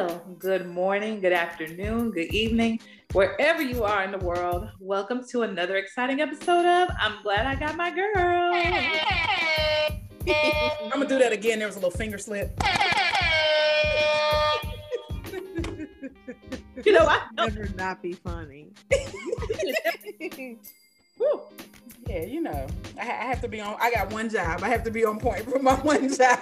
Well, good morning, good afternoon, good evening, wherever you are in the world. Welcome to another exciting episode of I'm Glad I Got My Girl. I'm gonna do that again. There was a little finger slip. you know, I know. Never not be funny. Woo. Yeah, you know, I, I have to be on. I got one job. I have to be on point for my one job.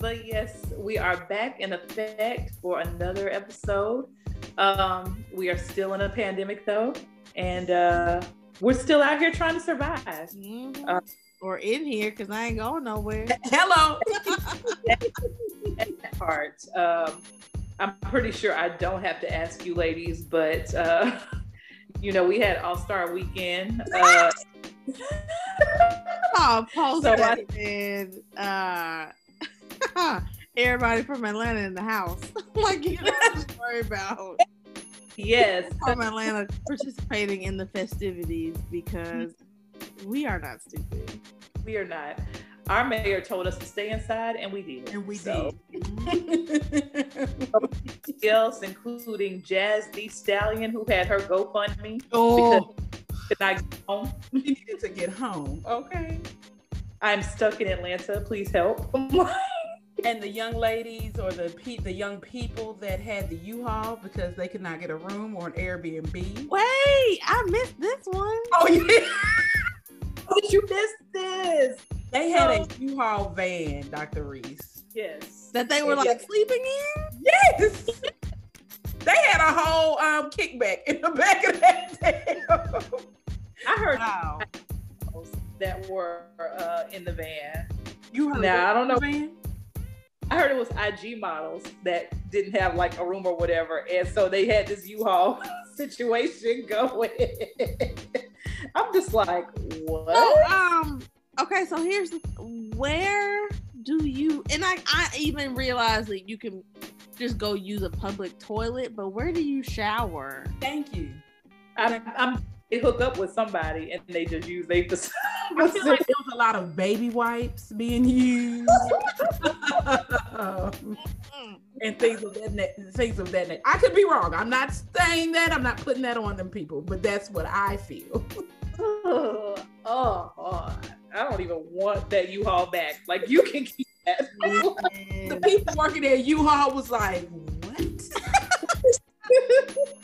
But yes, we are back in effect for another episode. Um, we are still in a pandemic though, and uh, we're still out here trying to survive. Mhm. Uh, or in here because I ain't going nowhere. Hello. part. Um, I'm pretty sure I don't have to ask you, ladies, but uh, you know, we had All Star Weekend. Uh, Oh, post So and uh, everybody from Atlanta in the house. like you don't have to worry about yes, from Atlanta participating in the festivities because we are not stupid. we are not. Our mayor told us to stay inside, and we did. And we So, did. else, including Jazz the Stallion, who had her GoFundMe Oh, could not get home. she needed to get home. Okay. I'm stuck in Atlanta. Please help. And the young ladies or the pe- the young people that had the U-Haul because they could not get a room or an Airbnb. wait, I missed this one. Oh yeah. Did you miss this? They had a U-Haul van, Dr. Reese. Yes. That they were like sleeping in? Yes. They had a whole um kickback in the back of that damn. I heard Wow. that were uh, in the van. You heard that I don't know. I heard it was IG models that didn't have like a room or whatever, and so they had this U-Haul situation going. I'm just like, what? So, um, okay, so here's where do you and I I even realized that you can just go use a public toilet, but where do you shower? Thank you. I'm, I'm they hook up with somebody and they just use they just. I feel like there was a lot of baby wipes being used. and things of that things of that nature. I could be wrong. I'm not saying that. I'm not putting that on them people, but that's what I feel. oh, oh, I don't even want that U-Haul back. Like you can keep that. the people working at U-Haul was like, "What?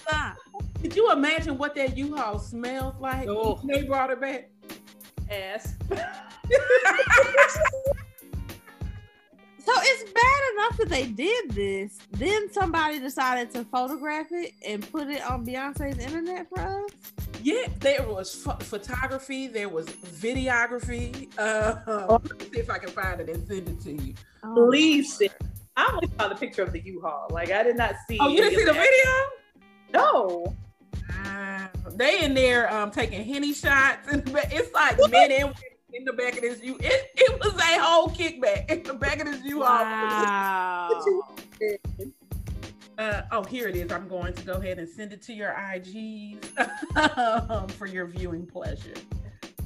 Stop. Could you imagine what that U-Haul smells like?" Oh. They brought it back. ass. So it's bad enough that they did this. Then somebody decided to photograph it and put it on Beyonce's internet for us. Yeah, there was pho- photography. There was videography. Uh, let me see if I can find it and send it to you. Oh, Please. I only saw the picture of the U-Haul. Like I did not see. Oh, you didn't see the that. video? No. Wow. They in there um taking henny shots and it's like men and in the back of this U. It, it was a whole kickback in the back of this U. Haul. Wow. Uh, oh, here it is. I'm going to go ahead and send it to your IGs um, for your viewing pleasure.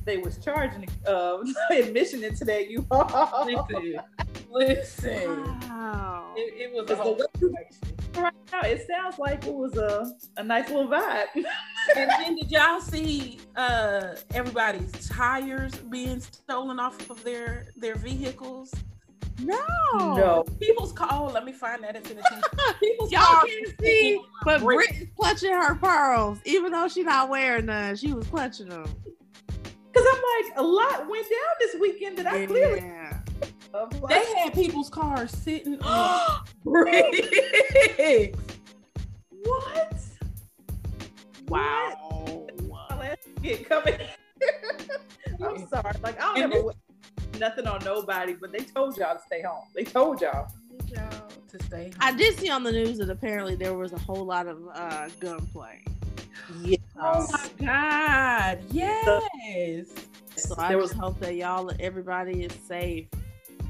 They was charging uh, admission into that U-Haul. Listen, listen. Wow. It, it was a whole the- situation. right now, it sounds like it was a, a nice little vibe. And then did y'all see uh, everybody's tires being stolen off of their their vehicles? No. no. People's car. Oh, let me find that. It's in the text. People's Y'all cars can't see, but on brick- Brit's clutching her pearls, even though she's not wearing none. She was clutching them. Because I'm like, a lot went down this weekend that I clearly Yeah. of. Like, They had people's cars sitting on bricks. what? Wow. Last kid coming. I'm sorry. Like, I don't And ever wish nothing on nobody, but they told y'all to stay home. They told y'all. to stay home. I did see on the news that apparently there was a whole lot of uh, gunplay. Yeah. Oh my God! Yes. So I there just was hope that y'all, everybody is safe.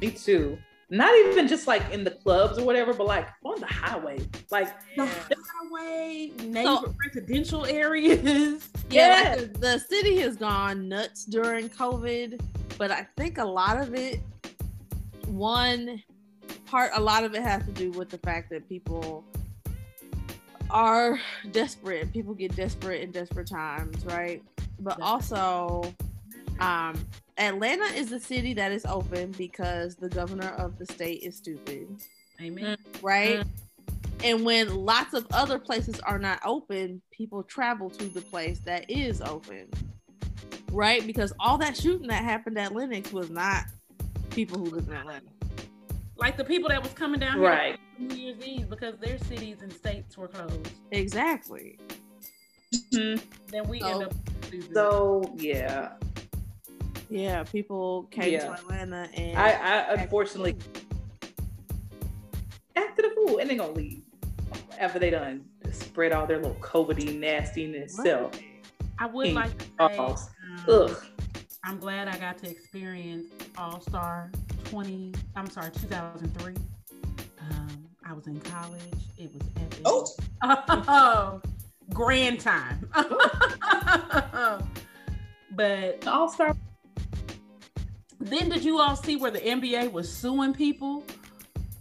me too. Not even just like in the clubs or whatever, but like on the highway. Like The highway, neighbor residential areas. Yeah, like the, the city has gone nuts during COVID, but I think a lot of it, one, part a lot of it has to do with the fact that people are desperate. People get desperate in desperate times, right? But also, um, Atlanta is a city that is open because the governor of the state is stupid, Amen. right? And when lots of other places are not open, people travel to the place that is open, right? Because all that shooting that happened at Lenox was not people who live in Atlanta. Like the people that was coming down here Right. for New Year's Eve because their cities and states were closed. Exactly. Mm-hmm. Then we So- end up stupid. So yeah, Yeah, people came Yeah. to Atlanta and I, I unfortunately acted a fool, and they're gonna leave after they done spread all their little COVIDy nastiness self. I would Hey, like to say, um, Ugh. I'm glad I got to experience All Star 20. I'm sorry, 2003. Um, I was in college. It was epic. Oh. grand time. but All star. Then, did you all see where the NBA was suing people?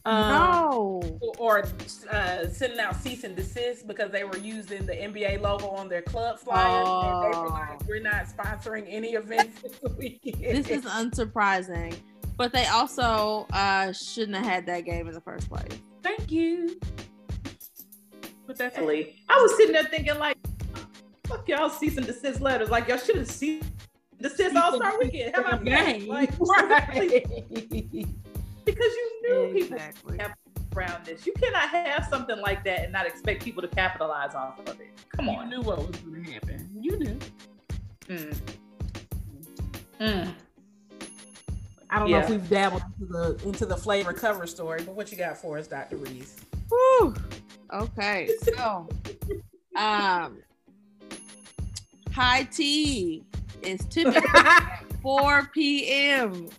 Um, no. Or uh, sending out cease and desist because they were using the NBA logo on their club flyers. And they were Oh. like, we're not sponsoring any events this weekend. This is unsurprising. But they also uh, shouldn't have had that game in the first place. Thank you. But that's Really. I was sitting there thinking like, fuck y'all cease and desist letters. Like y'all should have cease and desist All Star Weekend. How about that? Like, right. because you knew people Exactly. have around this. You cannot have something like that and not expect people to capitalize off of it. Come on. You on. knew what was going to happen. You knew. Mm. Mm. I don't know if we've dabbled into the into the flavor cover story, but what you got for us, Dr. Reese? Whew. Okay, so um, high tea is typically 4 p.m.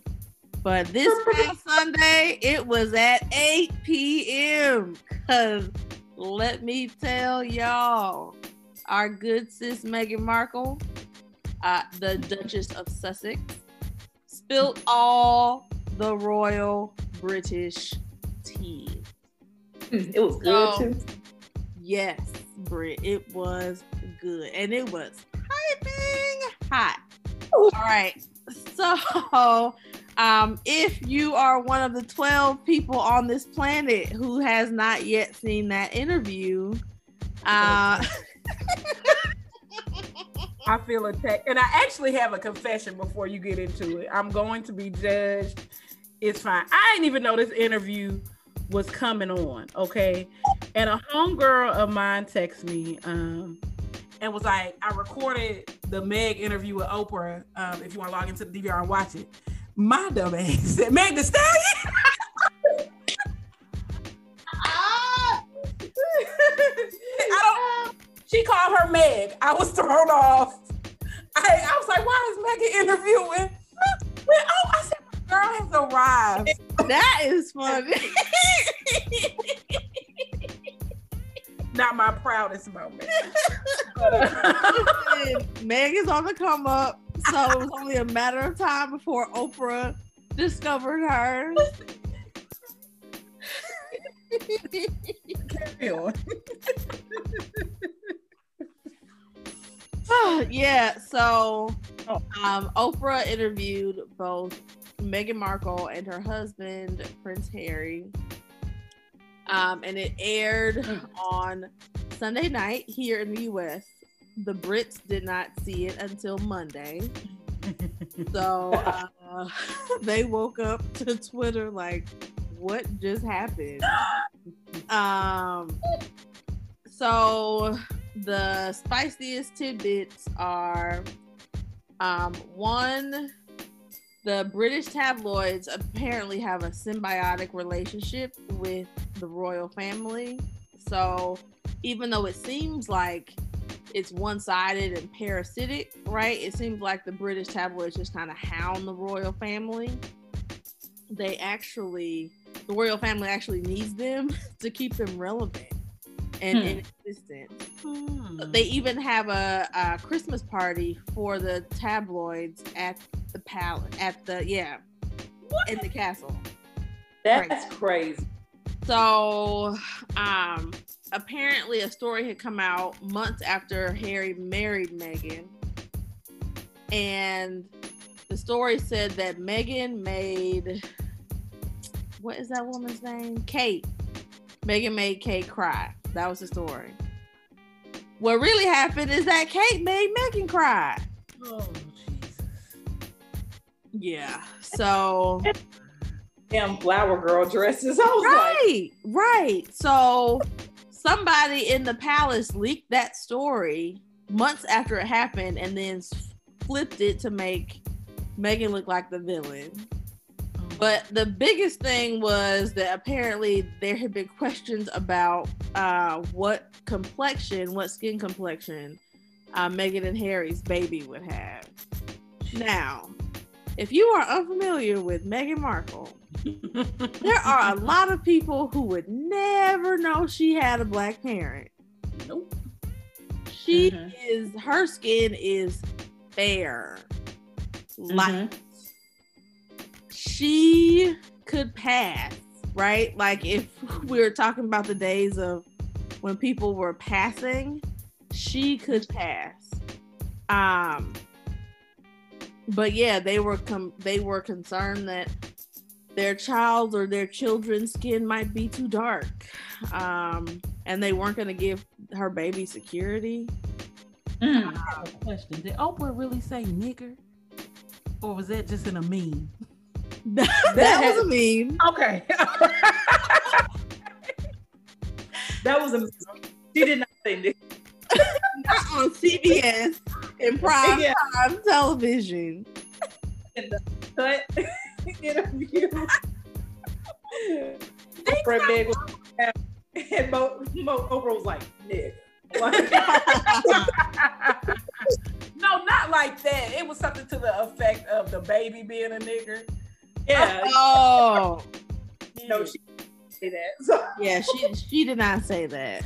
But this past Sunday, it was at 8 p.m. Cause let me tell y'all, our good sis Meghan Markle, uh, the Duchess of Sussex, spilled all the royal British tea. Mm. It was good So- too. Yes, Brit, it was good. And it was piping hot. All right. So, um, if you are one of the 12 people on this planet who has not yet seen that interview, uh, I feel attacked. And I actually have a confession before you get into it. I'm going to be judged. It's fine. I didn't even know this interview was coming on. Okay. And a homegirl of mine texted me um, and was like, I recorded the Meg interview with Oprah. Um, if you want to log into the DVR and watch it. My dumb ass said, Meg the Stallion. I don't. She called her Meg. I was thrown off. I, I was like, why is Megan interviewing? Well, oh, I said, my girl has arrived. that is funny. Not my proudest moment. Meg is on the come up, so it was only a matter of time before Oprah discovered her. Carry on. yeah, so Oh. um, Oprah interviewed both Meghan Markle and her husband, Prince Harry. Um, and it aired Mm. on Sunday night here in the US. The Brits did not see it until Monday. So uh, they woke up to Twitter like, what just happened? Um, so the spiciest tidbits are um, one, the British tabloids apparently have a symbiotic relationship with the royal family. So even though it seems like it's one-sided and parasitic, right? It seems like the British tabloids just kind of hound the royal family. They actually, the royal family actually needs them to keep them relevant and Hmm. in existence. Hmm. They even have a, a Christmas party for the tabloids at the palace, at the yeah, in the castle. That's crazy. So, um, apparently, a story had come out months after Harry married Meghan, and the story said that Meghan made what is that woman's name? Kate. Meghan made Kate cry. That was the story. What really happened is that Kate made Meghan cry. Oh Jesus. Yeah. So Damn flower girl dresses. I was right, right. So somebody in the palace leaked that story months after it happened, and then flipped it to make Meghan look like the villain. But the biggest thing was that apparently there had been questions about uh, what complexion, what skin complexion uh, Meghan and Harry's baby would have. Now, if you are unfamiliar with Meghan Markle, there are a lot of people who would never know she had a black parent. nope. She Mhm. is her skin is fair, light. She could pass, right? Like if we were talking about the days of when people were passing, she could pass. Um, but yeah, they were com- they were concerned that their child or their children's skin might be too dark, um, and they weren't going to give her baby security. Mm. I have a question. Did Oprah really say nigger? Or was that just in a meme? that was a meme. Okay. That was a. She did not say Nick. Not on CBS in prime Yeah. time television. in the cut interview. Fred Meg was and Mo, Mo Oprah was like. Like, no, not like that. It was something to the effect of the baby being a nigger. Yeah, oh, no, she didn't say that. So, yeah, she she did not say that.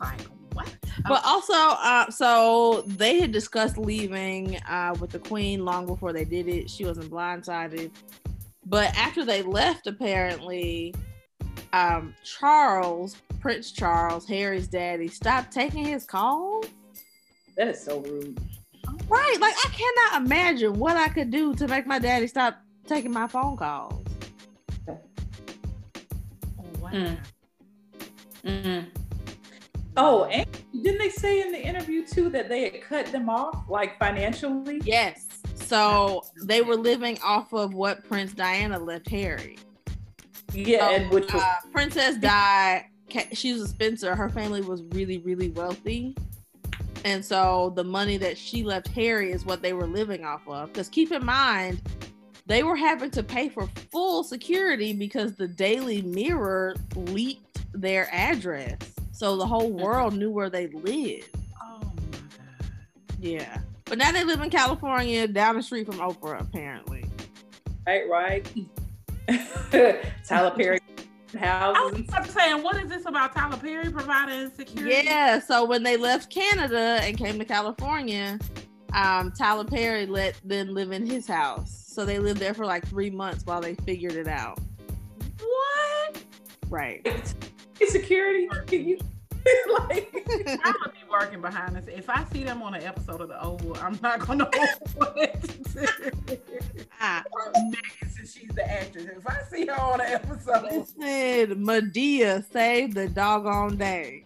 I'm like, what? But also, uh, so they had discussed leaving uh, with the queen long before they did it. She wasn't blindsided, but after they left, apparently, um, Charles, Prince Charles, Harry's daddy, stopped taking his calls. that is so rude. Right, like I cannot imagine what I could do to make my daddy stop taking my phone calls. Oh, wow. Mm. Mm. Oh, and didn't they say in the interview too that they had cut them off, like financially? Yes. So they were living off of what Prince Diana left Harry. Yeah, and which was Uh, Princess died. She was a Spencer. Her family was really, really wealthy. And so the money that she left Harry is what they were living off of. Because keep in mind, they were having to pay for full security because the Daily Mirror leaked their address. So the whole world knew where they lived. Oh my god. Yeah. But now they live in California down the street from Oprah, apparently. right, right. Tyler Perry I houses. was about saying, what is this about Tyler Perry providing security? Yeah. So when they left Canada and came to California, um, Tyler Perry let them live in his house. So they lived there for like three months while they figured it out. What? Right. security. Can you like? I'm gonna be working behind this. If I see them on an episode of The Oval, I'm not gonna know what to do. Ah, since she's the actress. If I see her on an episode, listen, Madea saved the doggone day.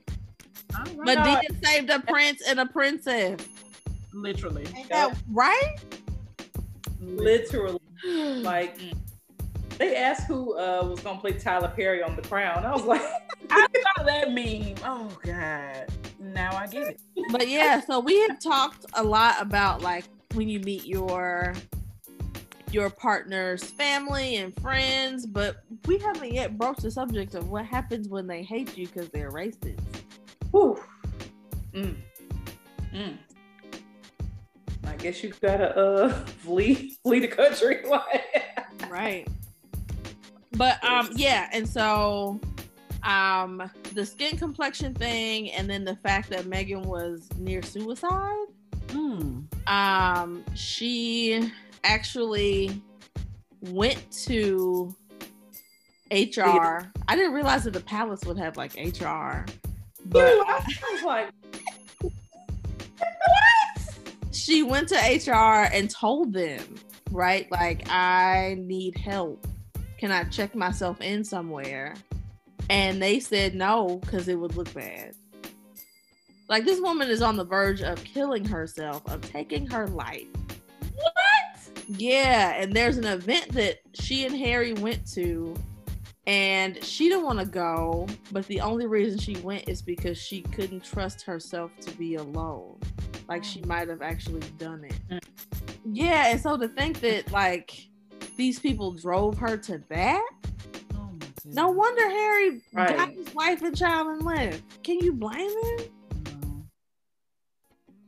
all right. Madea saved a prince and a princess. literally, Ain't that right? Literally, like they asked who uh, was gonna play Tyler Perry on The Crown. I was like, I saw that meme. Oh god, now I get it. but yeah, so we have talked a lot about like when you meet your your partner's family and friends, but we haven't yet broached the subject of what happens when they hate you because they're racist. Whew. Mm. Mm. I guess you gotta uh flee flee the country. Right. But um yeah, and so um the skin complexion thing and then the fact that Meghan was near suicide. Hmm. um she actually went to HR. I didn't realize that the palace would have like HR. But I was like, she went to HR and told them, right? Like, I need help. Can I check myself in somewhere? And they said no, because it would look bad. Like, this woman is on the verge of killing herself, of taking her life. What? Yeah, and there's an event that she and Harry went to, and she didn't want to go, but the only reason she went is because she couldn't trust herself to be alone. Like she might have actually done it. Mm. Yeah, and so to think that like these people drove her to that, Oh no wonder Harry got his wife and child and left. Can you blame him? No.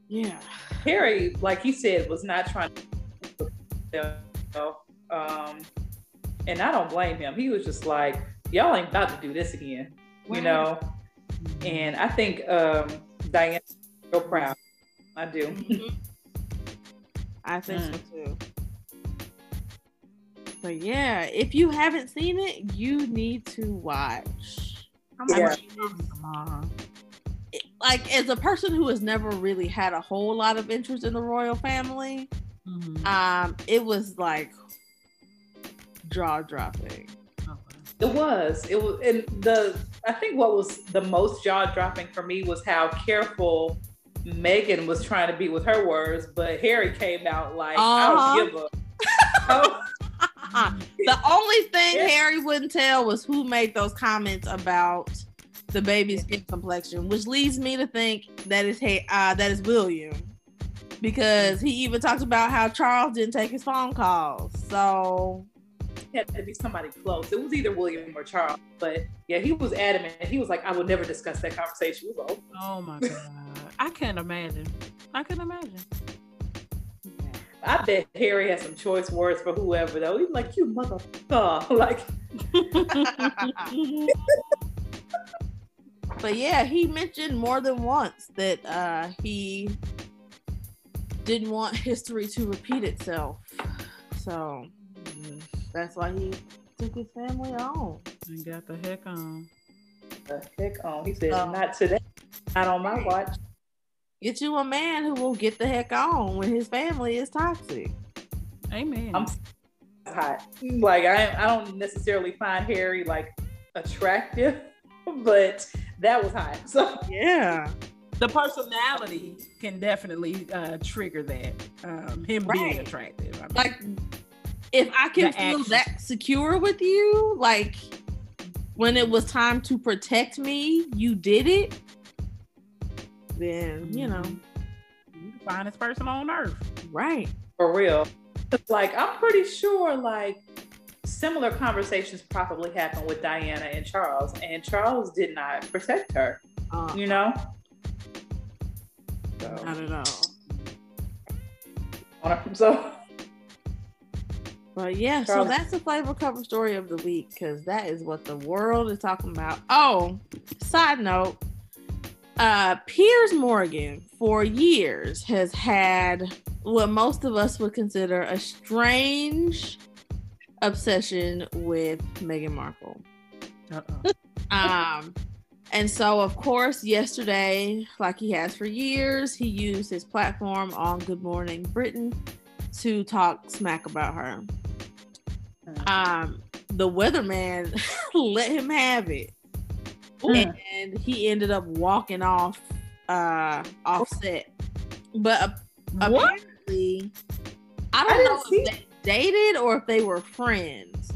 Yeah. Harry, like he said, was not trying to, um, and I don't blame him. He was just like, y'all ain't about to do this again, you know. And I think um, Diane's so proud. I do. I think so too. But yeah, if you haven't seen it, you need to watch. I'm Yeah. watching it Like as a person who has never really had a whole lot of interest in the royal family, Mhm. um, it was like jaw dropping. It was. It was, and the I think what was the most jaw dropping for me was how careful Meghan was trying to be with her words, but Harry came out like, I Uh-huh. don't give a. The only thing Yeah. Harry wouldn't tell was who made those comments about the baby's skin complexion, which leads me to think that is uh, that is William, because he even talked about how Charles didn't take his phone calls. So had to be somebody close. It was either William or Charles, but yeah, he was adamant. He was like, I will never discuss that conversation. We was like, Oh my god. I can't imagine. I can't imagine. I bet Harry has some choice words for whoever though. He's like, you motherfucker. Like, but yeah, he mentioned more than once that uh, he didn't want history to repeat itself. So that's why he took his family on. And got the heck on. the heck on. He said, Oh. not today. Not on my watch. Get you a man who will get the heck on when his family is toxic. Amen. I'm hot. Like I, I don't necessarily find Harry like attractive, but that was hot. So Yeah. the personality can definitely uh, trigger that. Um, him being attractive. I mean, Like if I can feel action. that secure with you, like when it was time to protect me, you did it. Then, you know, you the finest person on earth. right. for real. Like I'm pretty sure like similar conversations probably happened with Diana and Charles, and Charles did not protect her. Uh, You know. So, not at all. so But yeah, so that's the flavor cover story of the week because that is what the world is talking about. Oh, side note, uh, Piers Morgan for years has had what most of us would consider a strange obsession with Meghan Markle. Uh-uh. Um, and so, of course, yesterday, like he has for years, he used his platform on Good Morning Britain to talk smack about her. Um, the weatherman let him have it, Mm. and he ended up walking off, uh, off set. But uh, apparently, I I don't didn't know if they dated or if they were friends.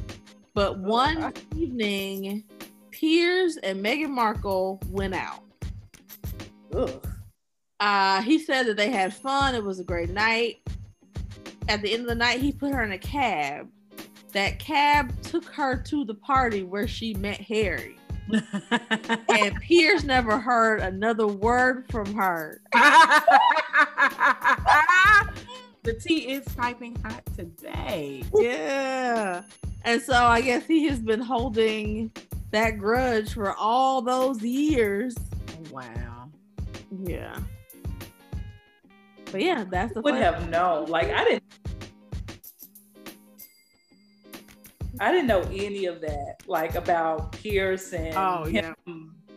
But one I- evening, Piers and Meghan Markle went out. ugh. Uh, he said that they had fun. It was a great night. At the end of the night, he put her in a cab. That cab took her to the party where she met Harry. And Piers never heard another word from her. the tea is piping hot today. Yeah. And so I guess he has been holding that grudge for all those years. Wow. Yeah. But yeah, that's the would have known. Like I didn't. I didn't know any of that, like about Piers and Oh, him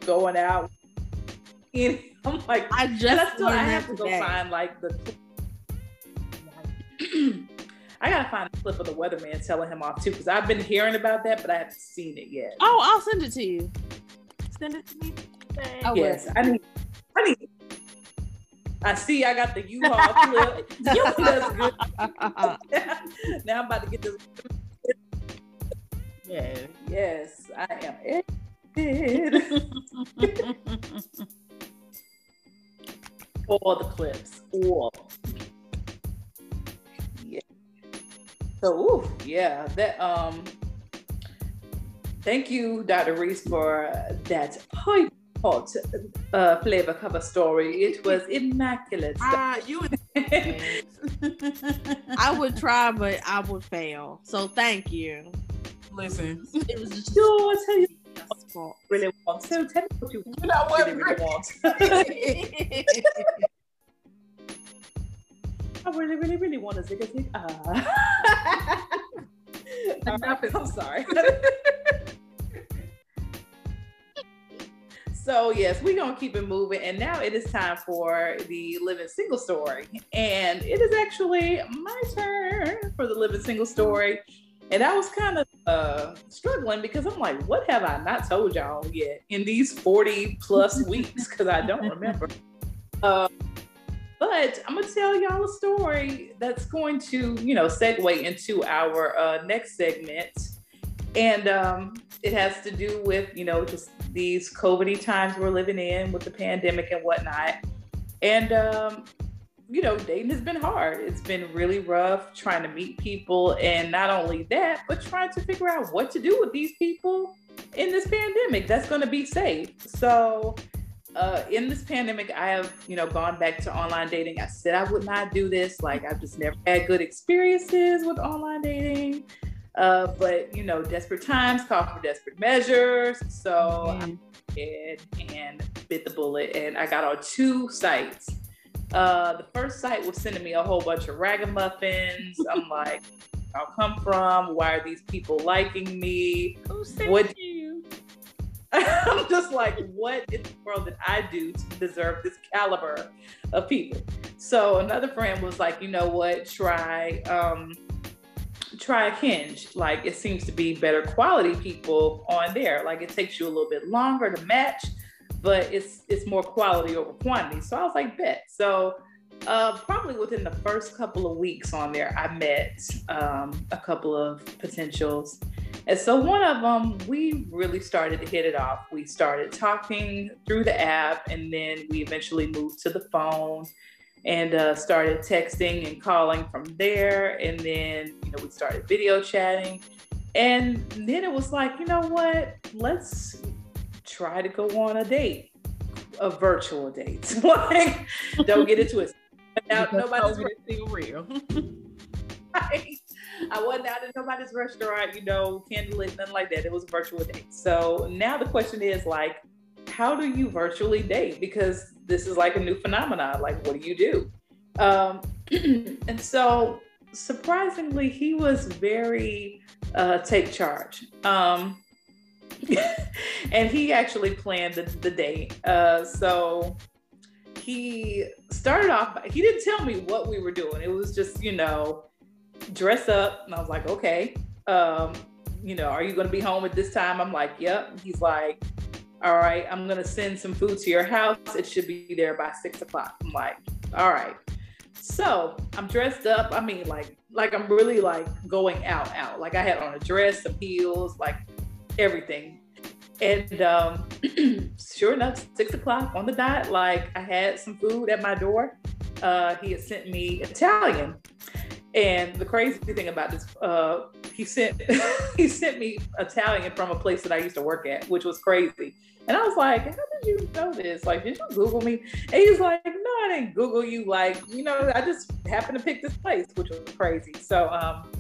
going out. And I'm like, I and just I still I have that to go today. find like the. I gotta find a clip of the weatherman telling him off too, because I've been hearing about that, but I haven't seen it yet. Oh, I'll send it to you. Send it to me. I yes, I need. I need. I see. I got the U-Haul clip. Yeah, that's good. now I'm about to get this. Yeah. Yes, I am excited. All the clips, all. Yeah. So, ooh, yeah, that um. Thank you, Dr. Reese, for that hot, hot uh, flavor cover story. It was immaculate. Ah, you. I would try, but I would fail. So thank you. Listen. It was just Sure, I'll tell you a fault. really want. So tell me what you You know what? really, really want. I really, really, really want a zig zig. Ah. Enough I'm sorry. so yes, we're gonna keep it moving, and now it is time for the living single story, and it is actually my turn for the living single story. And I was kind of uh, struggling because I'm like, what have I not told y'all yet in these 40 plus weeks? Because I don't remember. Uh, but I'm gonna tell y'all a story that's going to, you know, segue into our uh, next segment, and um, it has to do with, you know, just these COVIDy times we're living in with the pandemic and whatnot. And um, you know, dating has been hard. It's been really rough trying to meet people, and not only that, but trying to figure out what to do with these people in this pandemic that's going to be safe. So uh, in this pandemic, I have, you know, gone back to online dating. I said I would not do this. Like I've just never had good experiences with online dating. Uh, but you know, desperate times call for desperate measures. So I did and bit the bullet, and I got on two sites. Uh, the first site was sending me a whole bunch of ragamuffins. I'm like, I'll come from? Why are these people liking me? Who sent What- you? I'm just like, what in the world did I do to deserve this caliber of people? So another friend was like, you know what, try um try Hinge. Like it seems to be better quality people on there. Like it takes you a little bit longer to match, but it's it's more quality over quantity. So I was like, bet. So uh, probably within the first couple of weeks on there, I met um, a couple of potentials. And so one of them, we really started to hit it off. We started talking through the app, and then we eventually moved to the phone and uh, started texting and calling from there. And then, you know, we started video chatting. And then it was like, you know what? Let's try to go on a date, a virtual date. like, don't get it. Now, nobody's COVID real. right. I wasn't out at nobody's restaurant, you know, candlelit, nothing like that. It was a virtual date. So now the question is like, how do you virtually date? Because this is like a new phenomenon. Like, what do you do? Um, and so surprisingly, he was very uh, take charge. Um, and he actually planned the, the date. Uh, so he started off, he didn't tell me what we were doing. It was just, you know, dress up. And I was like, okay. Um, you know, are you going to be home at this time? I'm like, yep. He's like, all right, I'm going to send some food to your house. It should be there by six o'clock. I'm like, all right. So I'm dressed up. I mean, like, like I'm really like going out, out. Like I had on a dress, some heels, like everything. And um, sure enough, six o'clock on the dot, like I had some food at my door. Uh, he had sent me Italian. And the crazy thing about this, uh, he sent he sent me Italian from a place that I used to work at, which was crazy. And I was like, "How did you know this? Like, did you Google me?" And he's like, "No, I didn't Google you. Like, you know, I just happened to pick this place, which was crazy." So, um,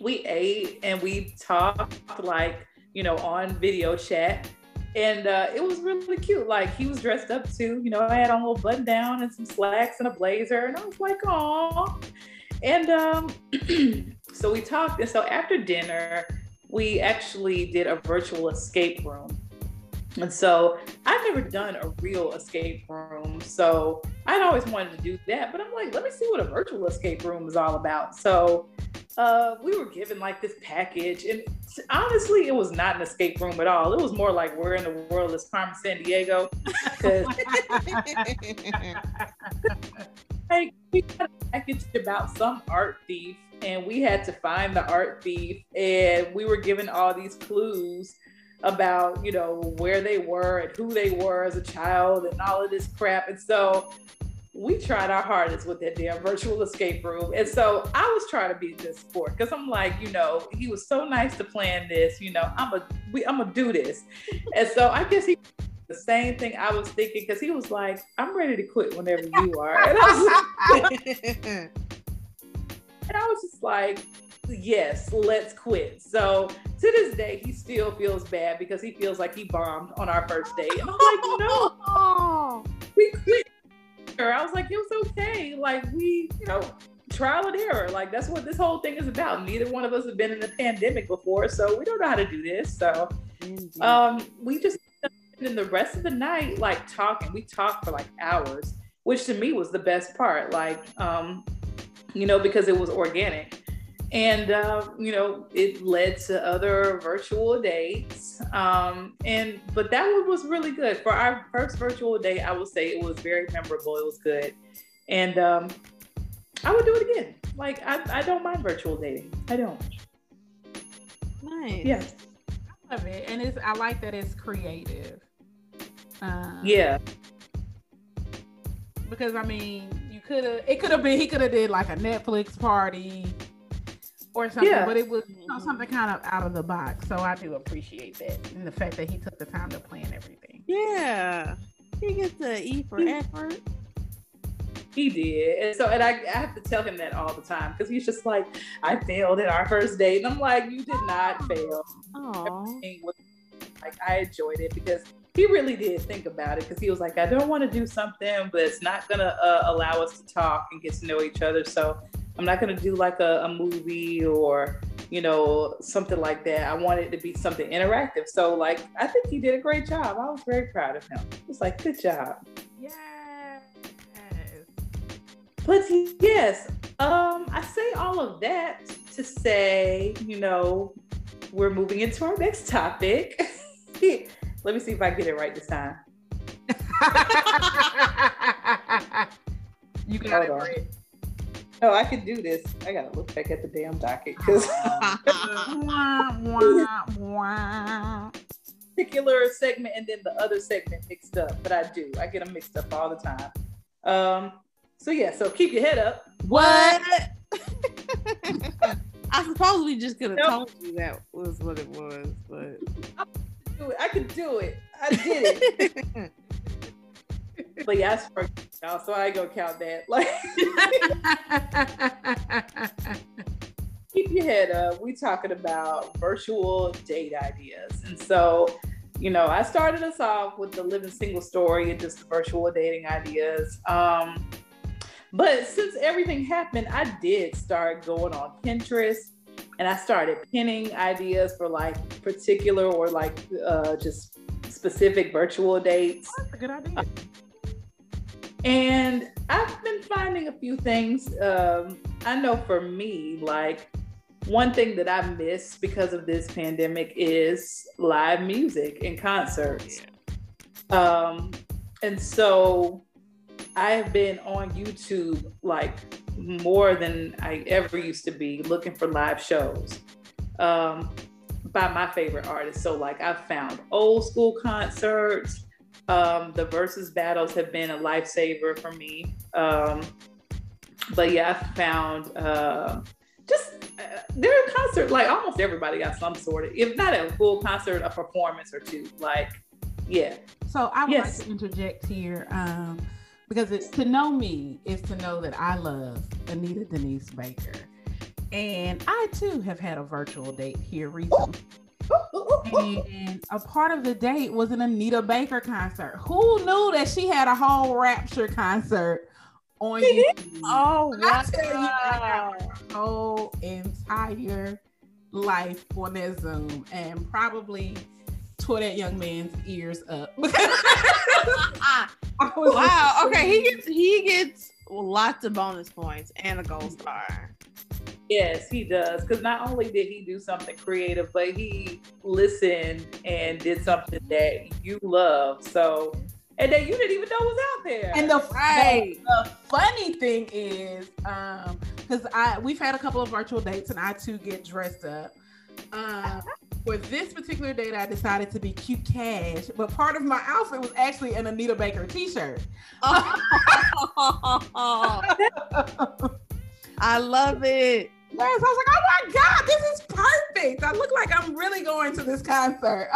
we ate and we talked like you know on video chat, and uh, it was really cute. Like he was dressed up too. You know, I had on a little button down and some slacks and a blazer, and I was like, "Aw." And um, so we talked, and so after dinner, we actually did a virtual escape room. And so I've never done a real escape room. So I'd always wanted to do that. But I'm like, let me see what a virtual escape room is all about. So uh, we were given like this package. And honestly, it was not an escape room at all. It was more like we're in the world is Carmen Sandiego. like we got a package about some art thief and we had to find the art thief and we were given all these clues about you know where they were and who they were as a child and all of this crap. And so we tried our hardest with that damn virtual escape room. And so i was trying to be good sport because i'm like you know he was so nice to plan this you know i'm a we, i'm gonna do this. And so i guess he the same thing i was thinking because he was like i'm ready to quit whenever you are. And I was, And I was just like, yes, let's quit. So to this day, he still feels bad because he feels like he bombed on our first date. And I'm like, no, we quit. I was like, it was okay. Like we, you know, trial and error. Like that's what this whole thing is about. Neither one of us have been in a pandemic before, so we don't know how to do this. So um, we just in the rest of the night, like talking. We talked for like hours, which to me was the best part. Like um, you know, because it was organic. And, uh, you know, it led to other virtual dates. Um, and, but that one was really good. For our first virtual date, I would say it was very memorable. It was good. And um, I would do it again. Like, I, I don't mind virtual dating. I don't. Nice. Yes. I love it. And it's, I like that it's creative. Um, yeah. Because, I mean, you could have it could have been he could have did like a Netflix party or something, yeah. but it was you know, something kind of out of the box. So I do appreciate that and the fact that he took the time to plan everything. Yeah, he gets the E for effort. He did, and so and I, I have to tell him that all the time because he's just like, I failed at our first date, and I'm like, you did not fail. Oh, like I enjoyed it because he really did think about it because he was like, I don't want to do something, but it's not gonna uh, allow us to talk and get to know each other. So I'm not gonna do like a, a, movie or you know something like that. I want it to be something interactive. So like, I think he did a great job. I was very proud of him. It's like, good job. Yes. But yes, um, I say all of that to say, you know, we're moving into our next topic. Let me see if I get it right this time. you got Hold it right. No, I can do this. I gotta look back at the damn docket because particular segment and then the other segment mixed up. But I do. I get them mixed up all the time. Um. So yeah. So keep your head up. What? I suppose we just could have nope. told you that was what it was, but do it. I could do it. I did it. But yeah, I for y'all, so I go count that. Like, keep your head up. We talking about virtual date ideas, and so you know, I started us off with the living single story and just the virtual dating ideas. Um, but since everything happened, I did start going on Pinterest and I started pinning ideas for like particular or like uh, just specific virtual dates. That's a good idea. And I've been finding a few things. Um, I know for me, like one thing that I miss because of this pandemic is live music and concerts. Um, and so I have been on YouTube like more than I ever used to be looking for live shows um, by my favorite artists. So, like, I've found old school concerts. Um, the versus battles have been a lifesaver for me. Um, but yeah, I found uh, just uh, there are concerts like almost everybody got some sort of, if not a full concert, a performance or two. Like, yeah. So I would yes. like to interject here. Um, because it's to know me is to know that I love Anita Denise Baker. And I too have had a virtual date here recently. And a part of the date was an Anita Baker concert. Who knew that she had a whole Rapture concert on oh, YouTube? Oh, wow. whole entire life on that Zoom and probably tore that young man's ears up. wow. Okay, he gets he gets lots of bonus points and a gold star. Yes, he does. Because not only did he do something creative, but he listened and did something that you love. So, and that you didn't even know was out there. And the, Right. the, the funny thing is, um, because I we've had a couple of virtual dates and I too get dressed up. Um, for this particular date, I decided to be cute cash, but part of my outfit was actually an Anita Baker t-shirt. I love it. Yes, I was like, oh my God, this is perfect. I look like I'm really going to this concert.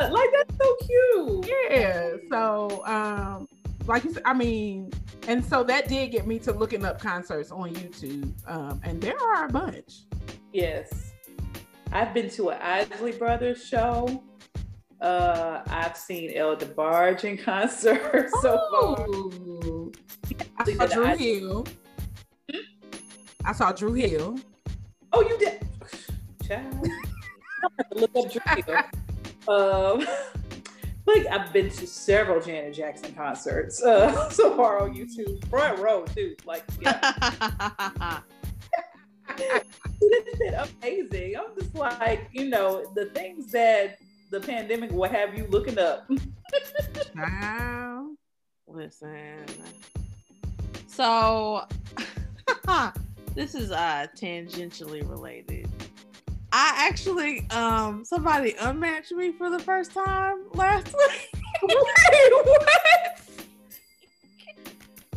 like that's so cute. yeah. So, um, like you said, I mean, and so that did get me to looking up concerts on YouTube. Um, and there are a bunch. Yes. I've been to an Isley Brothers show. Uh, I've seen El DeBarge in concert so far. Ooh. I I saw Dru Hill. Oh, you did. Child. Look up Dru Hill. Um, like I've been to several Janet Jackson concerts uh, so far on YouTube. Front row too. Like, yeah, it's been amazing. I'm just like, you know, the things that the pandemic will have you looking up. Wow. Listen. So this is uh tangentially related. I actually um somebody unmatched me for the first time last week. Wait, what?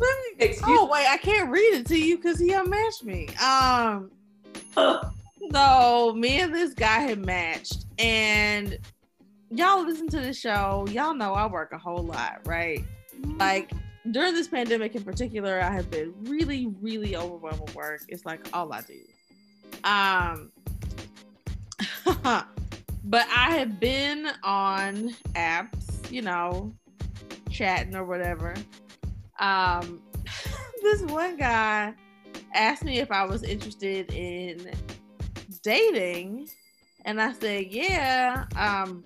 Me- Excuse oh wait, I can't read it to you because he unmatched me. Um so me and this guy had matched and y'all listen to the show y'all know i work a whole lot right like during this pandemic in particular i have been really really overwhelmed with work. It's like all i do. Um but i have been on apps you know chatting or whatever. Um this one guy asked me if i was interested in dating and i said yeah um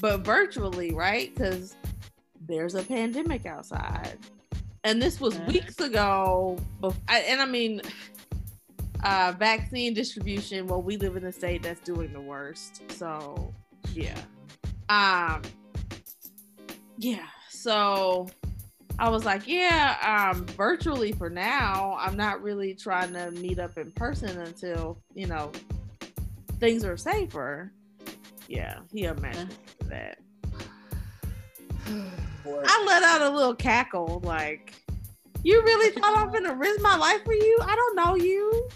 but virtually right? Because there's a pandemic outside and this was Mhm. weeks ago bef- I- and i mean uh vaccine distribution well we live in a state that's doing the worst so yeah um yeah so i was like yeah um virtually for now i'm not really trying to meet up in person until you know things are safer yeah he me for that I let out a little cackle, like, you really thought I'm gonna risk my life for you? I don't know you.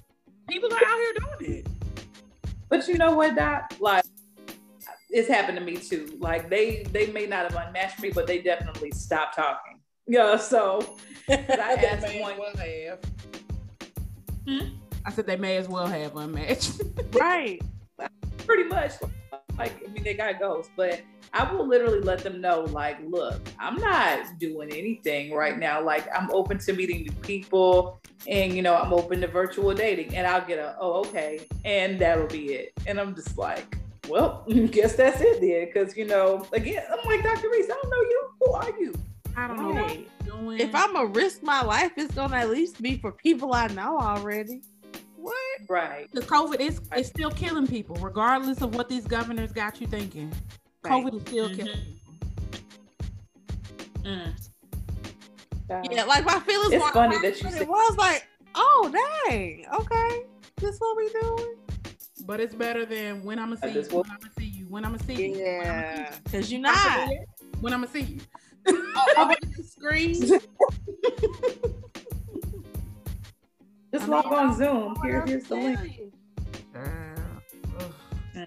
People are out here doing it. But you know what, Doc? Like, it's happened to me too. Like, they they may not have unmatched me, but they definitely stopped talking. Yeah. So I asked may one. as well have. Hmm? I said they may as well have unmatched. Right. pretty much like I mean they got ghosts, but I will literally let them know, like, look, I'm not doing anything right now. Like I'm open to meeting new people and you know, I'm open to virtual dating and I'll get a oh okay, and that'll be it. And I'm just like, well, guess that's it then. Cause you know, again, I'm like Dr. Reese, I don't know you. Who are you? I don't know what you're doing. If I'm gonna risk my life, it's gonna at least be for people I know already. What? Right. because COVID is it's still killing people, regardless of what these governors got you thinking. Right. COVID is still Mhm. killing people. Yeah, like my feelings It's funny that you but said- it was like, oh dang, okay, this what we doing? But it's better than when I'm gonna see you, will- when I'm gonna see you, when I'm gonna see you. Yeah, because you're When I'ma not see you, When I'm gonna see you. over the screen. Just I log mean, on Zoom. Here, here's the link. Uh.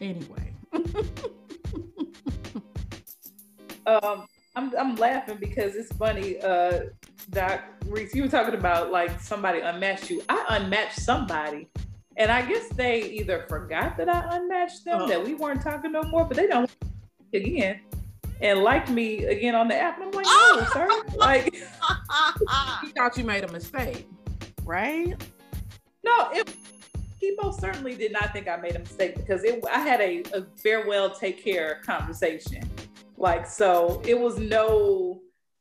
Anyway. um I'm I'm laughing because it's funny, uh Doc Reese, you were talking about like somebody unmatched you. I unmatched somebody. And I guess they either forgot that I unmatched them, Oh. that we weren't talking no more, but they don't again and liked me again on the app. And I'm like, no, sir. Like He thought you made a mistake. right? No, it, he most certainly did not think I made a mistake because it, I had a, a farewell, take care conversation. Like, so it was no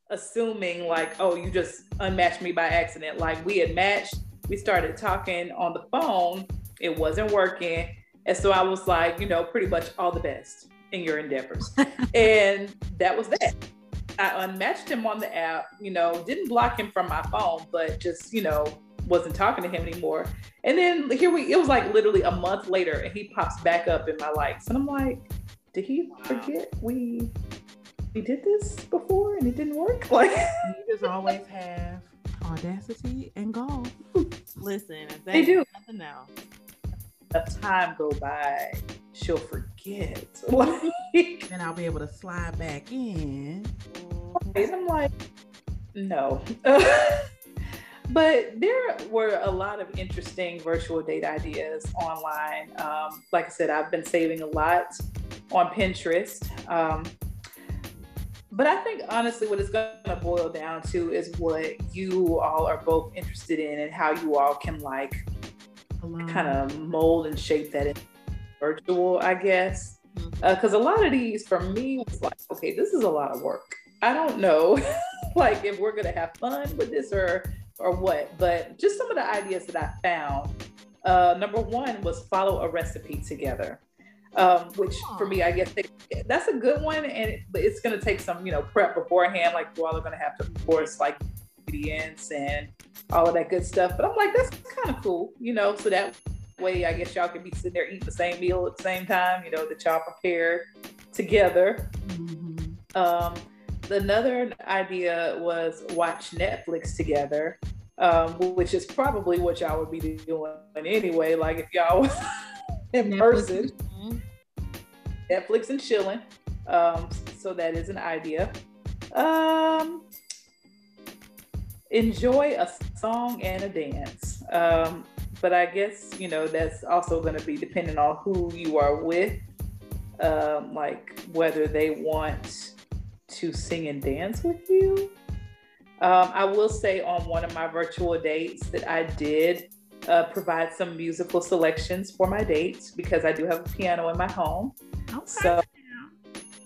assuming like, oh, you just unmatched me by accident. Like we had matched, we started talking on the phone, it wasn't working. And so I was like, you know, pretty much all the best in your endeavors. and that was that. I unmatched him on the app, you know, didn't block him from my phone, but just, you know, wasn't talking to him anymore. And then here we, it was like literally a month later, and he pops back up in my likes. And I'm like, did he wow. forget we we did this before and it didn't work? Like, you just always have audacity and gall. Listen, they do nothing now. A time go by, she'll forget. and I'll be able to slide back in. And I'm like, no. but there were a lot of interesting virtual date ideas online. Um, like I said, I've been saving a lot on Pinterest. Um, but I think honestly, what it's going to boil down to is what you all are both interested in and how you all can like kind of mold and shape that in virtual, I guess. Because mm-hmm. uh, a lot of these for me was like, okay, this is a lot of work. I don't know, like if we're gonna have fun with this or or what. But just some of the ideas that I found. Uh, number one was follow a recipe together um, which for me, I guess they, that's a good one. And it, it's going to take some, you know, prep beforehand. Like you all are going to have to, of course, like ingredients and all of that good stuff. But I'm like, that's kind of cool, you know, so that way, I guess y'all can be sitting there eating the same meal at the same time, you know, that y'all prepared together. Mm-hmm. Um, another idea was watch Netflix together, um, which is probably what y'all would be doing anyway. Like if y'all in person. Netflix and chilling. Um, so that is an idea. Um, enjoy a song and a dance. Um, but I guess, you know, that's also going to be depending on who you are with, um, like whether they want to sing and dance with you. Um, I will say on one of my virtual dates that I did uh, provide some musical selections for my dates because I do have a piano in my home. Okay. So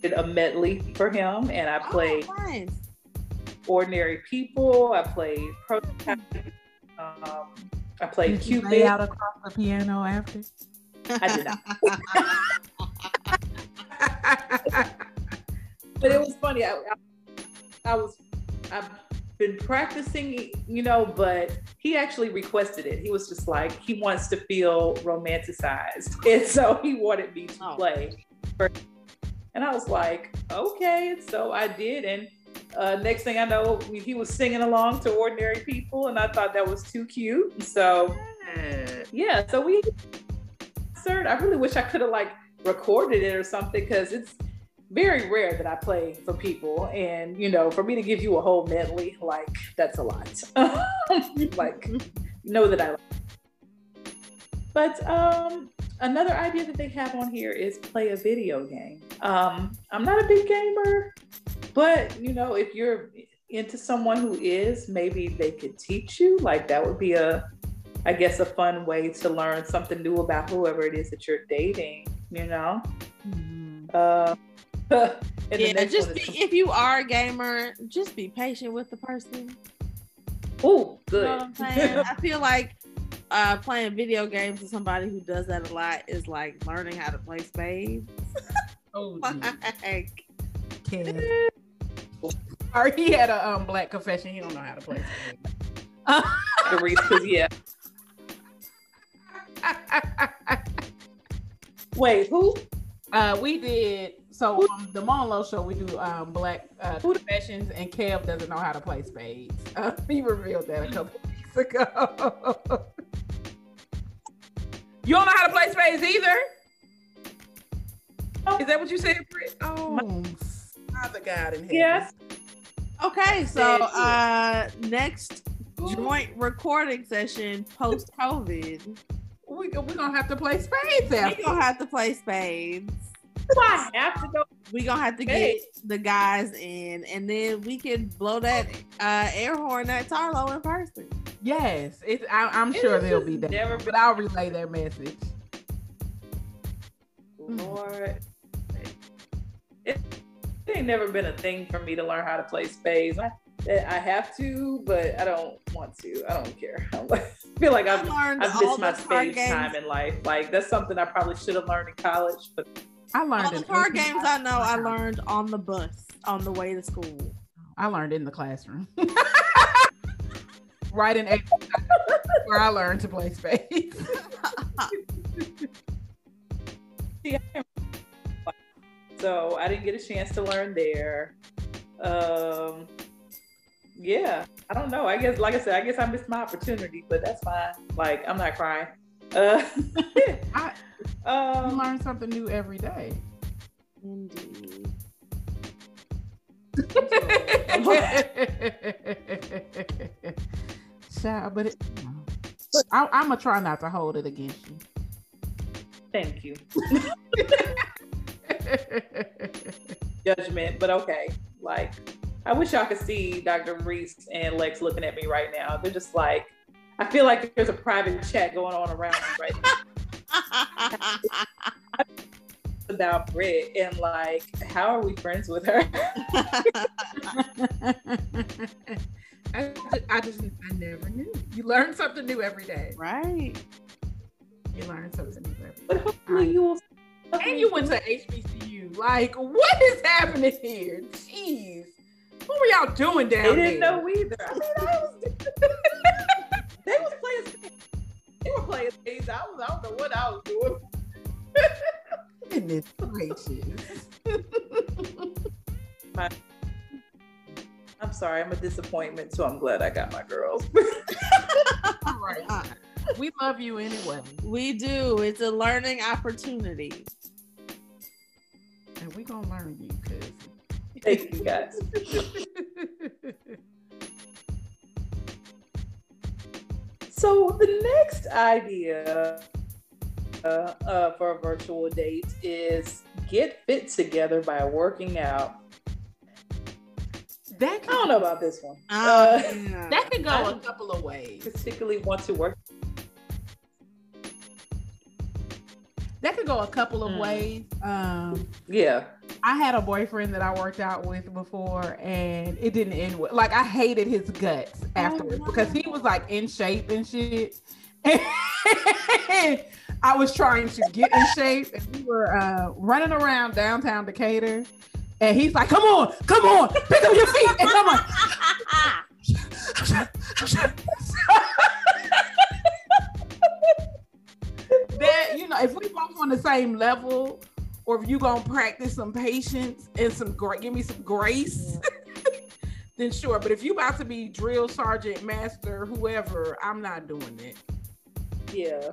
did a medley for him, and I oh, played oh, nice. "Ordinary People." I played "Prototype." Um, I played did Cupid. out across the piano after. I did not. but it was funny. I, I, I was I've been practicing, you know, but he actually requested it. He was just like he wants to feel romanticized, and so he wanted me to oh. play and I was like, okay. So I did. And uh, next thing I know, he was singing along to Ordinary People. And I thought that was too cute. So, yeah. So we, sir, I really wish I could have like recorded it or something because it's very rare that I play for people. And, you know, for me to give you a whole medley, like, that's a lot. like, know that I like. But um, another idea that they have on here is play a video game. Um, I'm not a big gamer, but you know, if you're into someone who is, maybe they could teach you. Like that would be a, I guess, a fun way to learn something new about whoever it is that you're dating. You know. Mm-hmm. Uh, yeah, just be, if you are a gamer, just be patient with the person. Oh, good. You know I'm? I feel like uh, playing video games with somebody who does that a lot is like learning how to play spades. oh, like, or he had a um, black confession. He don't know how to play spades. the reason, yeah. Wait, who? Uh, we did so on the Monlo show. We do um, black uh, confessions, and Kev doesn't know how to play spades. Uh, he revealed that a couple weeks ago. You don't know how to play spades either. Is that what you said, Britt? Oh, Father God in heaven. Yes. Okay, so uh next joint recording session post COVID. We we're gonna have to play spades. We're gonna have to play spades. I have to go. We gonna have to get the guys in, and then we can blow that uh, air horn at Tarlo in person. Yes, it's. I, I'm It sure they'll be there, never but I'll relay their message. Lord, it, it ain't never been a thing for me to learn how to play spades. I, I have to, but I don't want to. I don't care. I feel like I I've, I've missed my card spades time in life. Like that's something I probably should have learned in college, but I learned All the card games I know I learned on the bus on the way to school. I learned in the classroom. right in eighth grade, where I learned to play spades. so I didn't get a chance to learn there. Um, yeah, I don't know. I guess, like I said, I guess I missed my opportunity, but that's fine. Like I'm not crying. Uh, I you um, learn something new every day. Indeed. Child, but it, I, I'm gonna try not to hold it against you. thank you. Judgment, but okay. Like, I wish y'all could see Dr. Reese and Lex looking at me right now. They're just like, I feel like there's a private chat going on around me right now about Britt and like, how are we friends with her? I, ju- I just I never knew. You learn something new every day. right. You learn something new every But hopefully you will. And you went to HBCU. Like, what is happening here? Jeez. What were y'all doing down They there? didn't know either. I mean, I was. they was playing. They were playing spades. I was. I don't know what I was doing. Goodness gracious. I'm sorry. I'm a disappointment, so I'm glad I got my girls. All right. We love you anyway. We do. It's a learning opportunity. And we gonna learn you because Thank you guys. So the next idea uh, uh, for a virtual date is get fit together by working out. that I don't know about this one. Oh, Uh, yeah. that could go I- a couple of ways. particularly want to work. That could go a couple of Mm. ways. Um, Yeah. I had a boyfriend that I worked out with before, and it didn't end well. Like I hated his guts afterwards no. because he was like in shape and shit. And I was trying to get in shape, and we were uh, running around downtown Decatur. And he's like, "Come on, come on, pick up your feet!" And I'm like, that you know, if we both on the same level, or if you gonna practice some patience and some gra- give me some grace, then sure. But if you about to be drill sergeant, master, whoever, I'm not doing it. Yeah.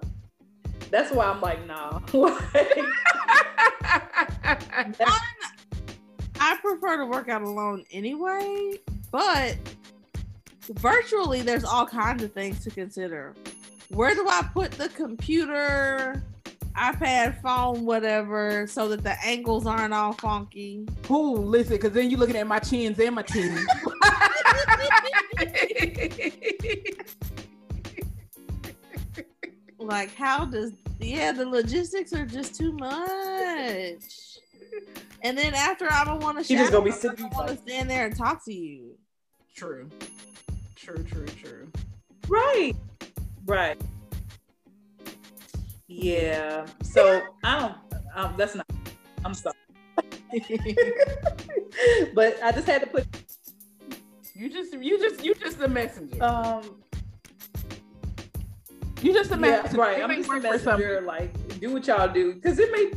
That's why I'm like, nah. Like, I prefer to work out alone anyway, but virtually there's all kinds of things to consider. Where do I put the computer, iPad, phone, whatever, so that the angles aren't all funky? Ooh, listen, because then you're looking at my chins and my titties. Like, how does, yeah, the logistics are just too much. And then after, I don't want to She just gonna be sitting don't want to stand there and talk to you. true, true, true, true. right. Right. Yeah. So I don't. Um, that's not. I'm sorry. but I just had to put. You just, you just, you just the messenger. Um. you just the Yeah. messenger. Right. You I'm just a messenger. Like, do what y'all do, because it may.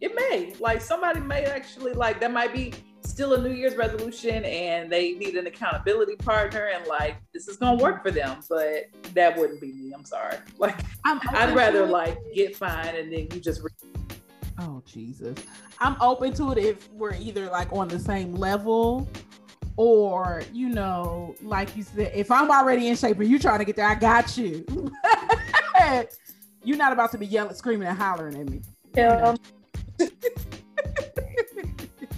It may like somebody may actually like that might be still a New Year's resolution and they need an accountability partner and like this is gonna work for them, but that wouldn't be me. I'm sorry. Like I'm I'd rather like get fine and then you just. Re- Oh Jesus. I'm open to it if we're either like on the same level or you know, like you said, if I'm already in shape and you're trying to get there, I got you. You're not about to be yelling, screaming, and hollering at me. um, know.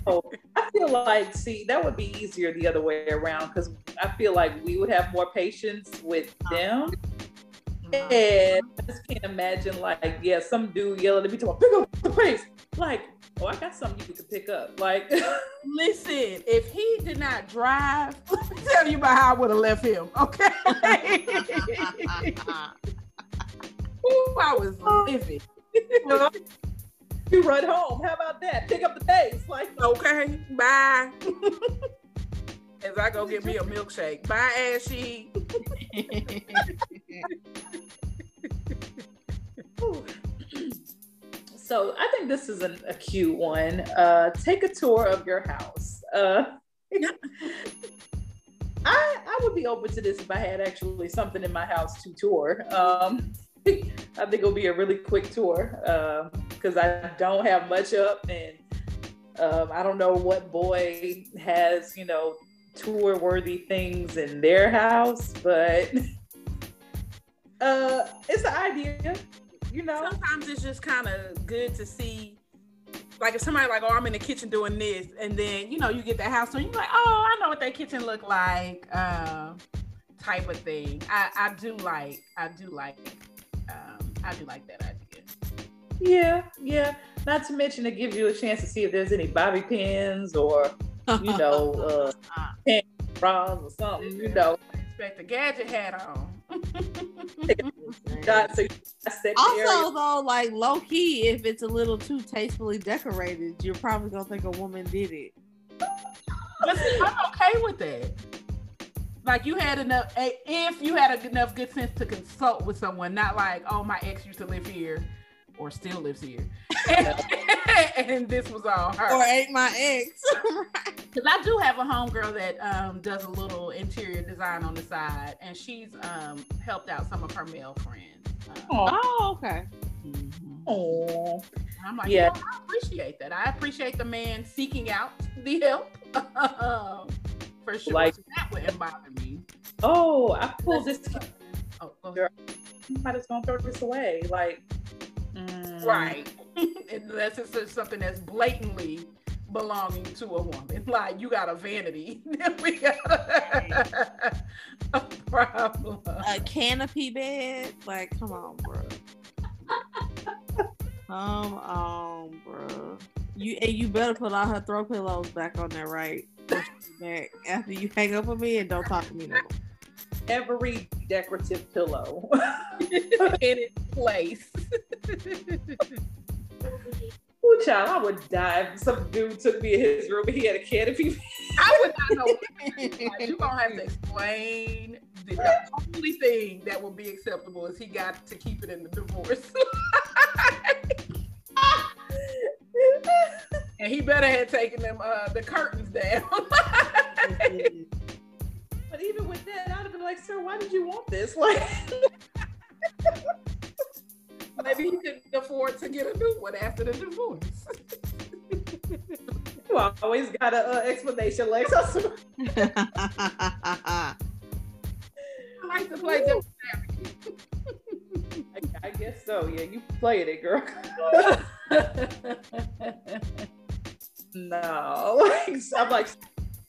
I feel like, see, that would be easier the other way around because I feel like we would have more patience with them. And I just can't imagine, like, yeah, some dude yelling at me, talking, pick up the pace. Like, oh, I got something you could pick up. Like, listen, if he did not drive, let me tell you about how I would have left him. Okay. Ooh, I was living. You run home. How about that? Pick up the pace. Like, okay, bye. As I go get me a milkshake. Bye, Ashy. so I think this is an, a cute one. Uh, take a tour of your house. Uh, I I would be open to this if I had actually something in my house to tour. Um, I think it'll be a really quick tour because uh, I don't have much up, and um, I don't know what boy has you know tour worthy things in their house, but uh, it's an idea. You know, sometimes it's just kind of good to see. Like if somebody like, oh, I'm in the kitchen doing this, and then you know you get the house, and you're like, oh, I know what that kitchen look like, uh, type of thing. I, I do like, I do like, um, I do like that idea. Yeah, yeah. Not to mention it gives you a chance to see if there's any bobby pins or you know, uh, pants, bras or something. You know, expect a gadget hat on. also, though, like low key, if it's a little too tastefully decorated, you're probably gonna think a woman did it. But see, I'm okay with that. Like you had enough, if you had enough good sense to consult with someone, not like, oh, my ex used to live here or still lives here. and this was all her. Or ain't my ex. Because I do have a homegirl that um, does a little interior design on the side, and she's um, helped out some of her male friends. Um, oh, okay. Oh, I'm like, yeah, I appreciate that. I appreciate the man seeking out the help. For sure, like, so that wouldn't bother me. Oh, I pulled this. Oh, go might as well throw this away. Like, Mm. Right. Unless it's something that's blatantly belonging to a woman. Like you got a vanity. we got a, a problem. A canopy bed? Like, come on, bro. Come on, bro. You and you better put all her throw pillows back on there right back after you hang up with me and don't talk to me no more every decorative pillow in its place. Ooh, child, I would die if some dude took me in his room and he had a canopy. I would not know. You're gonna have to explain the, the only thing that would be acceptable is he got to keep it in the divorce. and he better have taken them uh, the curtains down. But even with that, I'd have been like, sir, why did you want this? Like maybe he couldn't afford to get a new one after the divorce. you always got an uh, explanation, Lex. I like to play devil's I, I guess so. Yeah, you played it, girl. No, I'm like,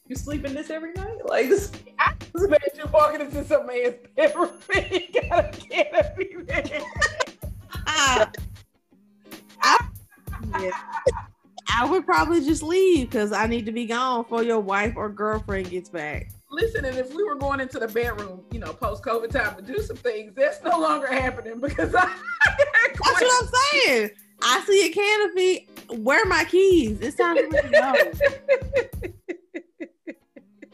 you sleep in this every night? Like this? I imagine walking into some man's bedroom and he got a canopy there. I, yeah. I would probably just leave because I need to be gone before your wife or girlfriend gets back. Listen, and if we were going into the bedroom, you know, post COVID time to do some things, that's no longer happening because I. that's what I'm saying. I see a canopy. Where are my keys? It's time for me to go.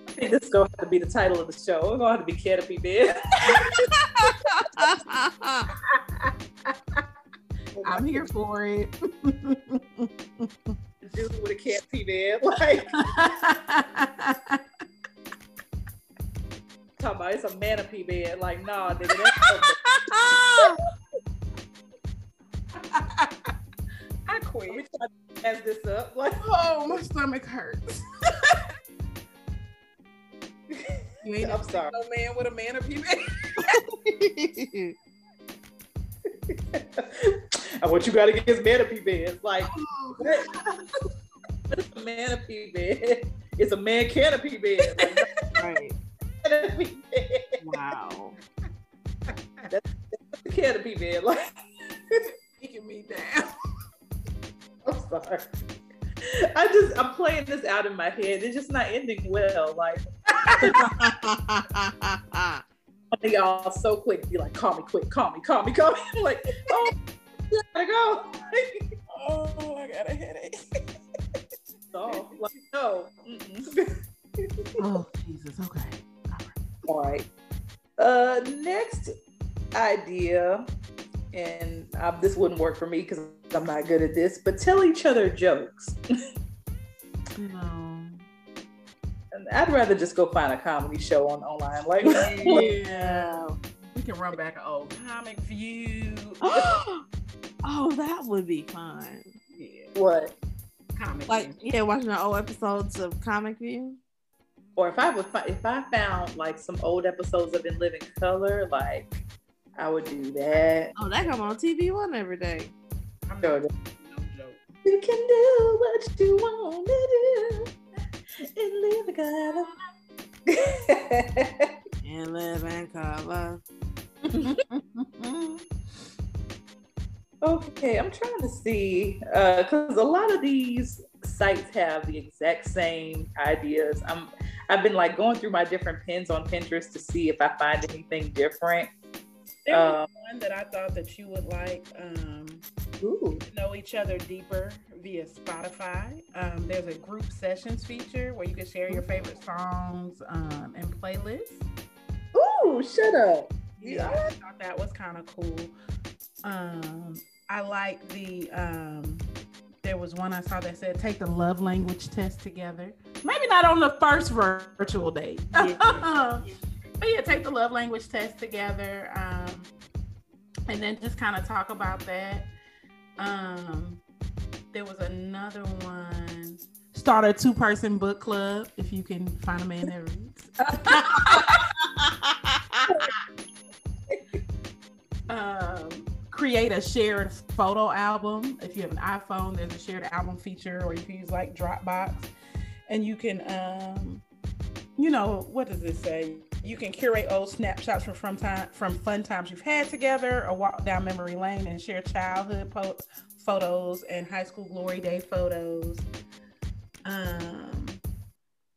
think this is going to have to be the title of the show. We're going to have to be Canopy Bed. I'm here for it. Dude with a canopy bed, like talking about it's a manapy bed. Like, nah, nigga, that's I quit. We try to mess this up. Like, oh, my stomach hurts. You ain't I'm sorry. No man with a man of humanity. and oh. what you got against manapy beds? Like, it's a manapee bed. It's a man canopy bed. Like, Right. canopy bed. Wow. That's a canopy bed. Like, Taking me down. I'm sorry. I just I'm playing this out in my head. It's just not ending well. Like y'all so quick, be like, call me quick, call me, call me, call me. I'm like, oh, I gotta go. Oh, I got a headache. so, like, no. Oh, Jesus. Okay. All right. Uh, next idea, and uh, this wouldn't work for me because I'm not good at this, but tell each other jokes. No. I'd rather just go find a comedy show on online. Like, Yeah. We can run back an old comic view. oh, that would be fun. Yeah. what? Comic Like, view. yeah, watching the old episodes of Comic View. Or if I would, fi- if I found like some old episodes of In Living Color, like I would do that. Oh, that come on TV One every day. I'm Sure. no joke. You can do what you want to do and live a color. And live in color. okay, I'm trying to see uh, because a lot of these sites have the exact same ideas. I'm I've been like going through my different pins on Pinterest to see if I find anything different. There was Um, one that I thought that you would like. Um, know each other deeper via Spotify. Um, there's a group sessions feature where you can share your favorite songs um, and playlists. ooh, shut up. Yeah, I thought that was kind of cool. Um, I like the. Um, there was one I saw that said take the love language test together. Maybe not on the first virtual date. Yeah. but yeah, take the love language test together. Um, and then just kind of talk about that. Um, there was another one. Start a two person book club if you can find a man that reads. um, create a shared photo album. If you have an iPhone, there's a shared album feature, or you can use like Dropbox, and you can, um, you know, what does this say? You can curate old snapshots from from time from fun times you've had together, or walk down memory lane and share childhood po- photos and high school glory day photos. Um,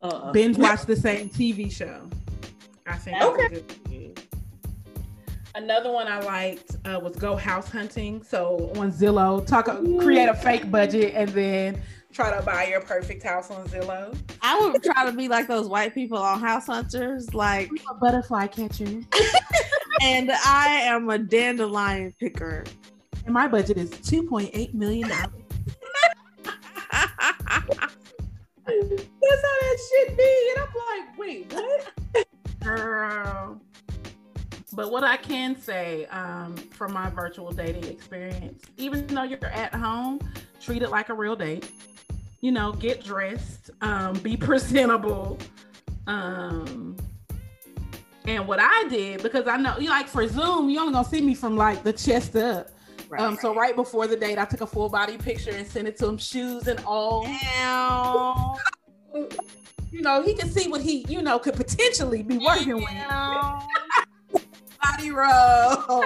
Uh-uh. binge watch the same TV show. I think. Okay. Another one I liked uh, was go house hunting. So on Zillow, talk create a fake budget and then try to buy your perfect house on Zillow. I would try to be like those white people on House Hunters, like, A butterfly catcher. and I am a dandelion picker. And my budget is two point eight million dollars. That's how that shit be. And I'm like, wait, what? Girl. But what I can say um, from my virtual dating experience, even though you're at home, treat it like a real date. You know, get dressed, um, be presentable. Um, and what I did, because I know, you like for Zoom, you only gonna see me from like the chest up. Um, so right before the date, I took a full body picture and sent it to him, shoes and all. You know, he could see what he, you know, could potentially be working with. Ow. body roll.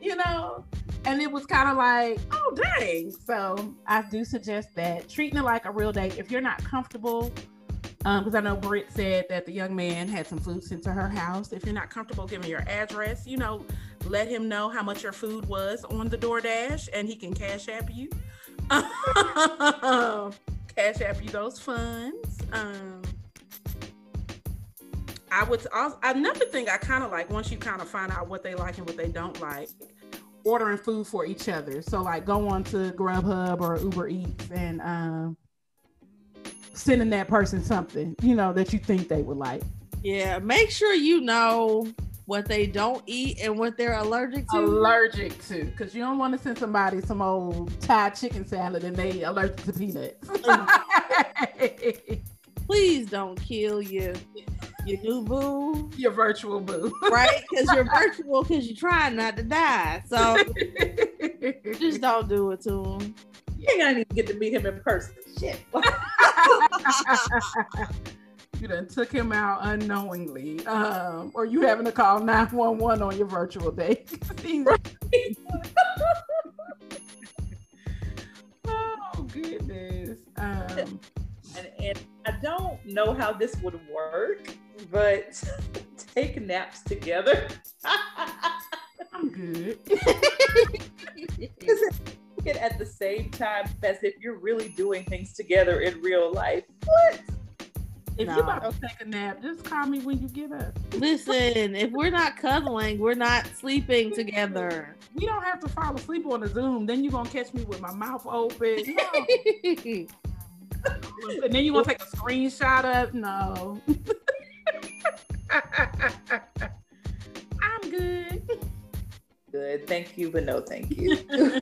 you know, and it was kind of like, oh dang. So I do suggest that treating it like a real date. If you're not comfortable, because I know Britt said that the young man had some food sent to her house. If you're not comfortable giving your address, you know, let him know how much your food was on the DoorDash, and he can cash app you. cash app you those funds. Um, I would also another thing I kind of like once you kind of find out what they like and what they don't like, ordering food for each other. So like go on to Grubhub or Uber Eats and um, sending that person something you know that you think they would like. Yeah, make sure you know what they don't eat and what they're allergic to. Allergic to, because you don't want to send somebody some old Thai chicken salad and they allergic to peanuts. Please don't kill you. Your new boo, your virtual boo, right? Because you're virtual because you're trying not to die. So just don't do it to him. You ain't gonna even get to meet him in person. Shit. you done took him out unknowingly, um, or you having to call 911 on your virtual date. oh goodness. Um, and, and I don't know how this would work, but take naps together. I'm good. at the same time as if you're really doing things together in real life. What? If no. you about to take a nap, just call me when you get up. Listen, if we're not cuddling, we're not sleeping together. We don't have to fall asleep on the Zoom. Then you're gonna catch me with my mouth open. No. and then you gonna take a screenshot of no. I'm good. Good. Thank you, but no thank you.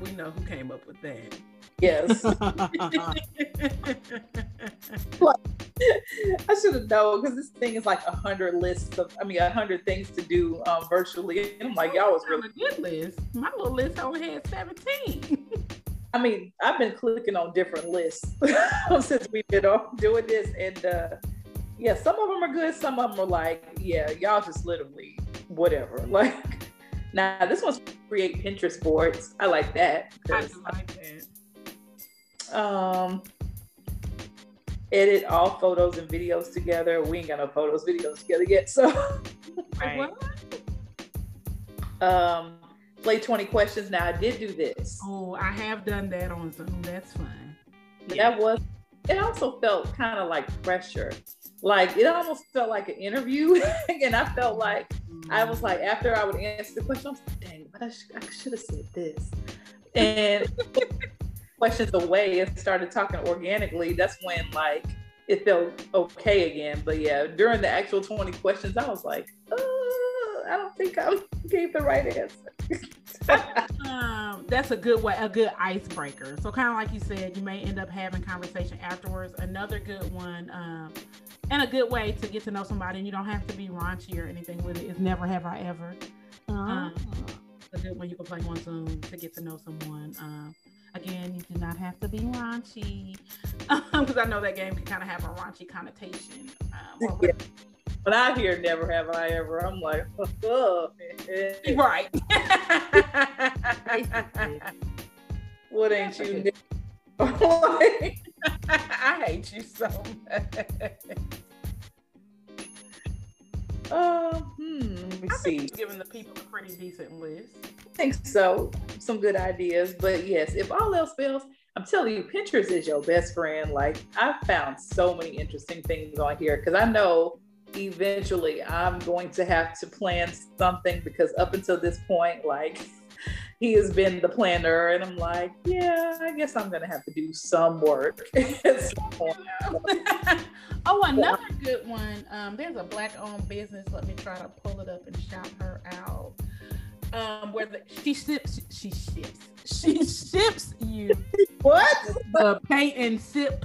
we know who came up with that. Yes. I should have known because this thing is like a hundred lists of, I mean, a hundred things to do um, virtually. And I'm like, y'all was really good list. My little list only had 17. I mean, I've been clicking on different lists since we've been doing this. And uh, yeah, some of them are good. Some of them are like, yeah, y'all just literally whatever. Like, now this one's create Pinterest boards. I like that. I like that um edit all photos and videos together. We ain't got no photos, videos together yet. So right. um play 20 questions. Now I did do this. Oh, I have done that on Zoom. That's fine. That was it also felt kind of like pressure. Like it almost felt like an interview. and I felt like I was like after I would answer the question, I was like, dang, but I, sh- I should have said this. And questions away and started talking organically, that's when like it felt okay again. But yeah, during the actual 20 questions, I was like, uh, I don't think I gave the right answer. Um, that's a good way, a good icebreaker. So kind of like you said, you may end up having conversation afterwards. Another good one, um, and a good way to get to know somebody, and you don't have to be raunchy or anything with it. Is never have I ever. Um, a good one you can play on Zoom to get to know someone. Um, Again, you do not have to be raunchy because um, I know that game can kind of have a raunchy connotation. Um, yeah. But I hear never have I ever. I'm like, oh, right. what ain't you? I hate you so much. Uh, hmm, let me I see. giving the people a pretty decent list. I think so. Some good ideas. But yes, if all else fails, I'm telling you, Pinterest is your best friend. Like, I've found so many interesting things on here because I know eventually I'm going to have to plan something because up until this point, like, he has been the planner, and I'm like, yeah, I guess I'm gonna have to do some work. oh, another good one. Um, there's a black-owned business. Let me try to pull it up and shout her out. Um, where the, she ships, she ships, she ships you what the paint and sip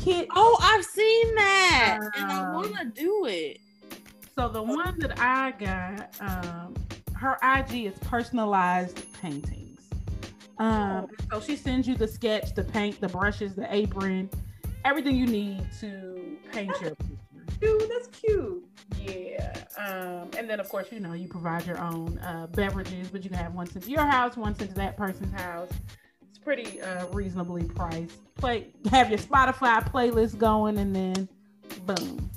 kit. Oh, I've seen that, and I um, want to do it. So the one that I got, um, her IG is personalized paintings. Um, so she sends you the sketch, the paint, the brushes, the apron, everything you need to paint your picture. Dude, that's cute. Yeah. Um, and then of course, you know, you provide your own uh, beverages, but you can have one sent to your house, one sent to that person's house. Pretty uh, reasonably priced. Play, have your Spotify playlist going, and then boom,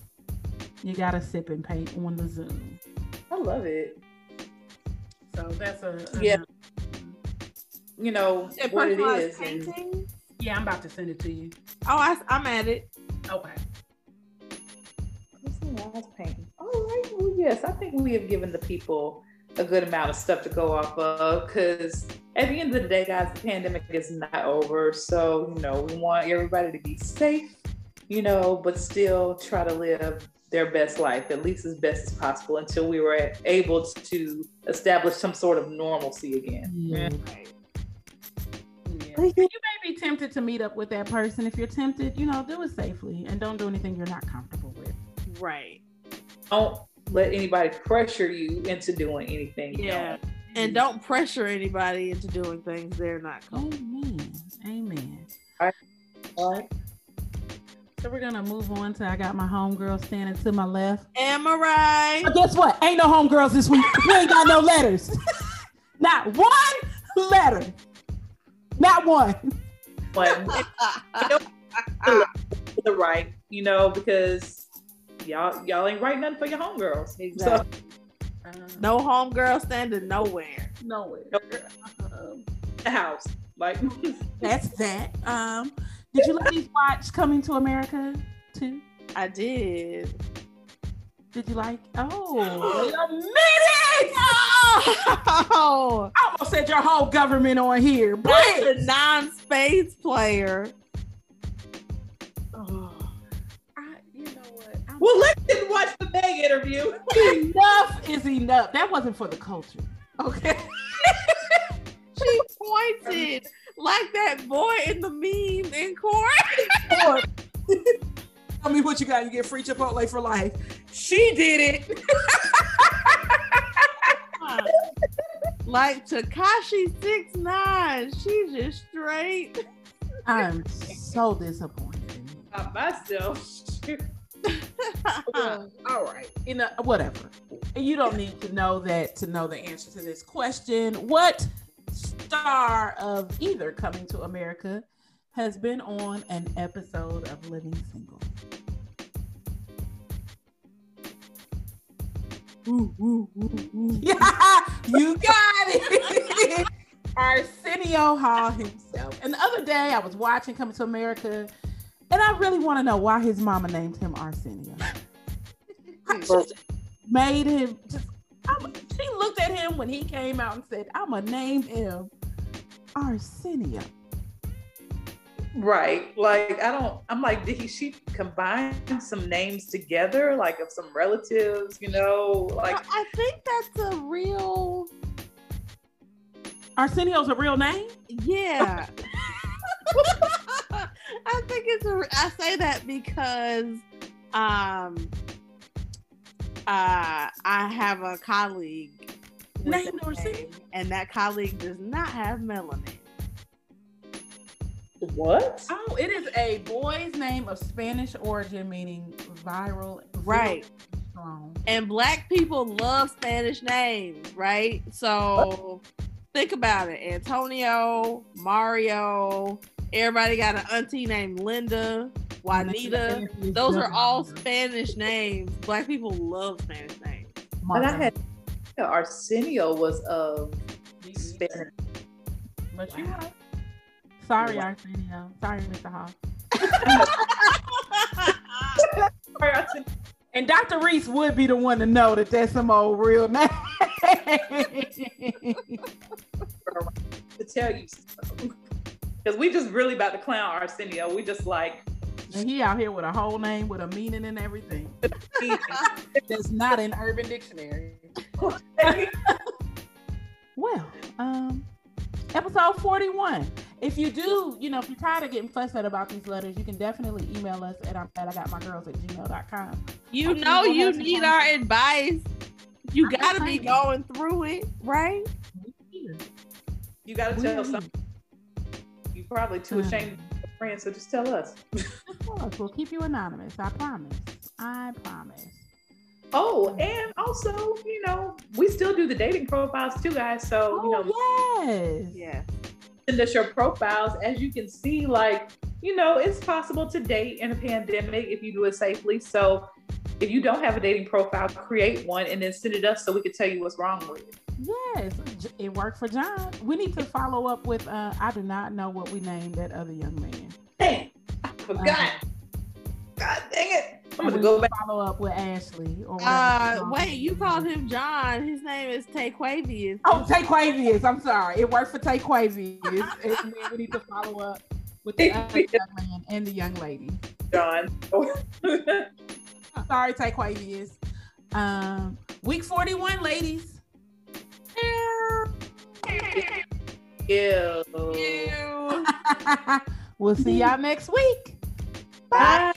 you got a sip and paint on the Zoom. I love it. So that's a, a yeah. You know what it is. And... Yeah, I'm about to send it to you. Oh, I, am at it. Okay. painting. All right. Well, yes, I think we have given the people a good amount of stuff to go off of because at the end of the day, guys, the pandemic is not over. So, you know, we want everybody to be safe, you know, but still try to live their best life, at least as best as possible, until we were able to establish some sort of normalcy again. Mm-hmm. Yeah. yeah. You may be tempted to meet up with that person. If you're tempted, you know, do it safely and don't do anything you're not comfortable with. Right. Don't let anybody pressure you into doing anything. you Yeah. Don't. And don't pressure anybody into doing things they're not comfortable. Amen. Amen. All right. So we're gonna move on to I got my homegirl standing to my left. Am I right? But guess what? Ain't no homegirls this week. We ain't got no letters. Not one letter. Not one. But the right, you know, because y'all y'all ain't writing nothing for your homegirls. Exactly. No homegirl standing nowhere. nowhere. So the house, like That's that. Um, did you ladies watch Coming to America too? I did. Did you like? Oh, wait a minute! Oh, I almost said your whole government on here. that's Please. a non-space player. Oh, I, you know what? I'm- well, let's just watch the Meg interview. enough is enough. That wasn't for the culture. Okay. She pointed like that boy in the meme in court. Tell me what you got. You get free Chipotle for life. She did it. like Tekashi six nine. She just straight. I'm so disappointed in you. All right. You know, whatever. You don't need to know that to know the answer to this question. What star of either Coming to America has been on an episode of Living Single? Yeah, you got it. Arsenio Hall himself. And the other day I was watching Coming to America, and I really want to know why his mama named him Arsenio. Made him just. I'm, she looked at him when he came out and said, "I'm gonna name him Arsenio." Right. Like I don't I'm like, did he she combine some names together, like of some relatives, you know? Like I think that's a real. Arsenio's a real name. Yeah. I think it's a. I say that because, um, uh, I have a colleague with Named that Arsenio? name, and that colleague does not have melanin. what? Oh, it is a boy's name of Spanish origin, meaning viral. Right. Strong. And black people love Spanish names, right? So think about it. Antonio, Mario, everybody got an auntie named Linda, Juanita. Those are all Spanish names. Black people love Spanish names. But I had Arsenio was of Spanish. But you know. Sorry, Arsenio. Sorry, Mr. Hall. Sorry, And Dr. Reese would be the one to know that that's some old real name. to tell you because we just really about to clown Arsenio. We just like and he out here with a whole name with a meaning and everything. That's not in Urban Dictionary. Well, um, episode 41. If you do, you know, if you're tired of getting fussed at about these letters, you can definitely email us at I'm at I got my girls at gmail.com. You Okay, know you need fun. our advice. You I'm gotta be going through it, right? you gotta tell some you probably too Mm. ashamed of your friends, so just tell us. Of course, we'll keep you anonymous. I promise. I promise. Oh, and also, you know, we still do the dating profiles too, guys. So, you know, Oh, yes. Yeah. Send us your profiles. As you can see, like, you know, it's possible to date in a pandemic if you do it safely. So if you don't have a dating profile, create one and then send it us so we can tell you what's wrong with it. Yes, it worked for John. We need to follow up with. Uh, I do not know what we named that other young man. Dang, I forgot. God dang it. I'm gonna go need back. Follow up with Ashley. Or whatever Uh, wait, you called him John. His name is Taquavius. Oh, Taquavius. I'm sorry. It worked for Taquavius. and we need to follow up with the other young man and the young lady. John. Sorry, Taquavius. Um, week 41, ladies. Ew. Ew. we'll see y'all next week. Bye.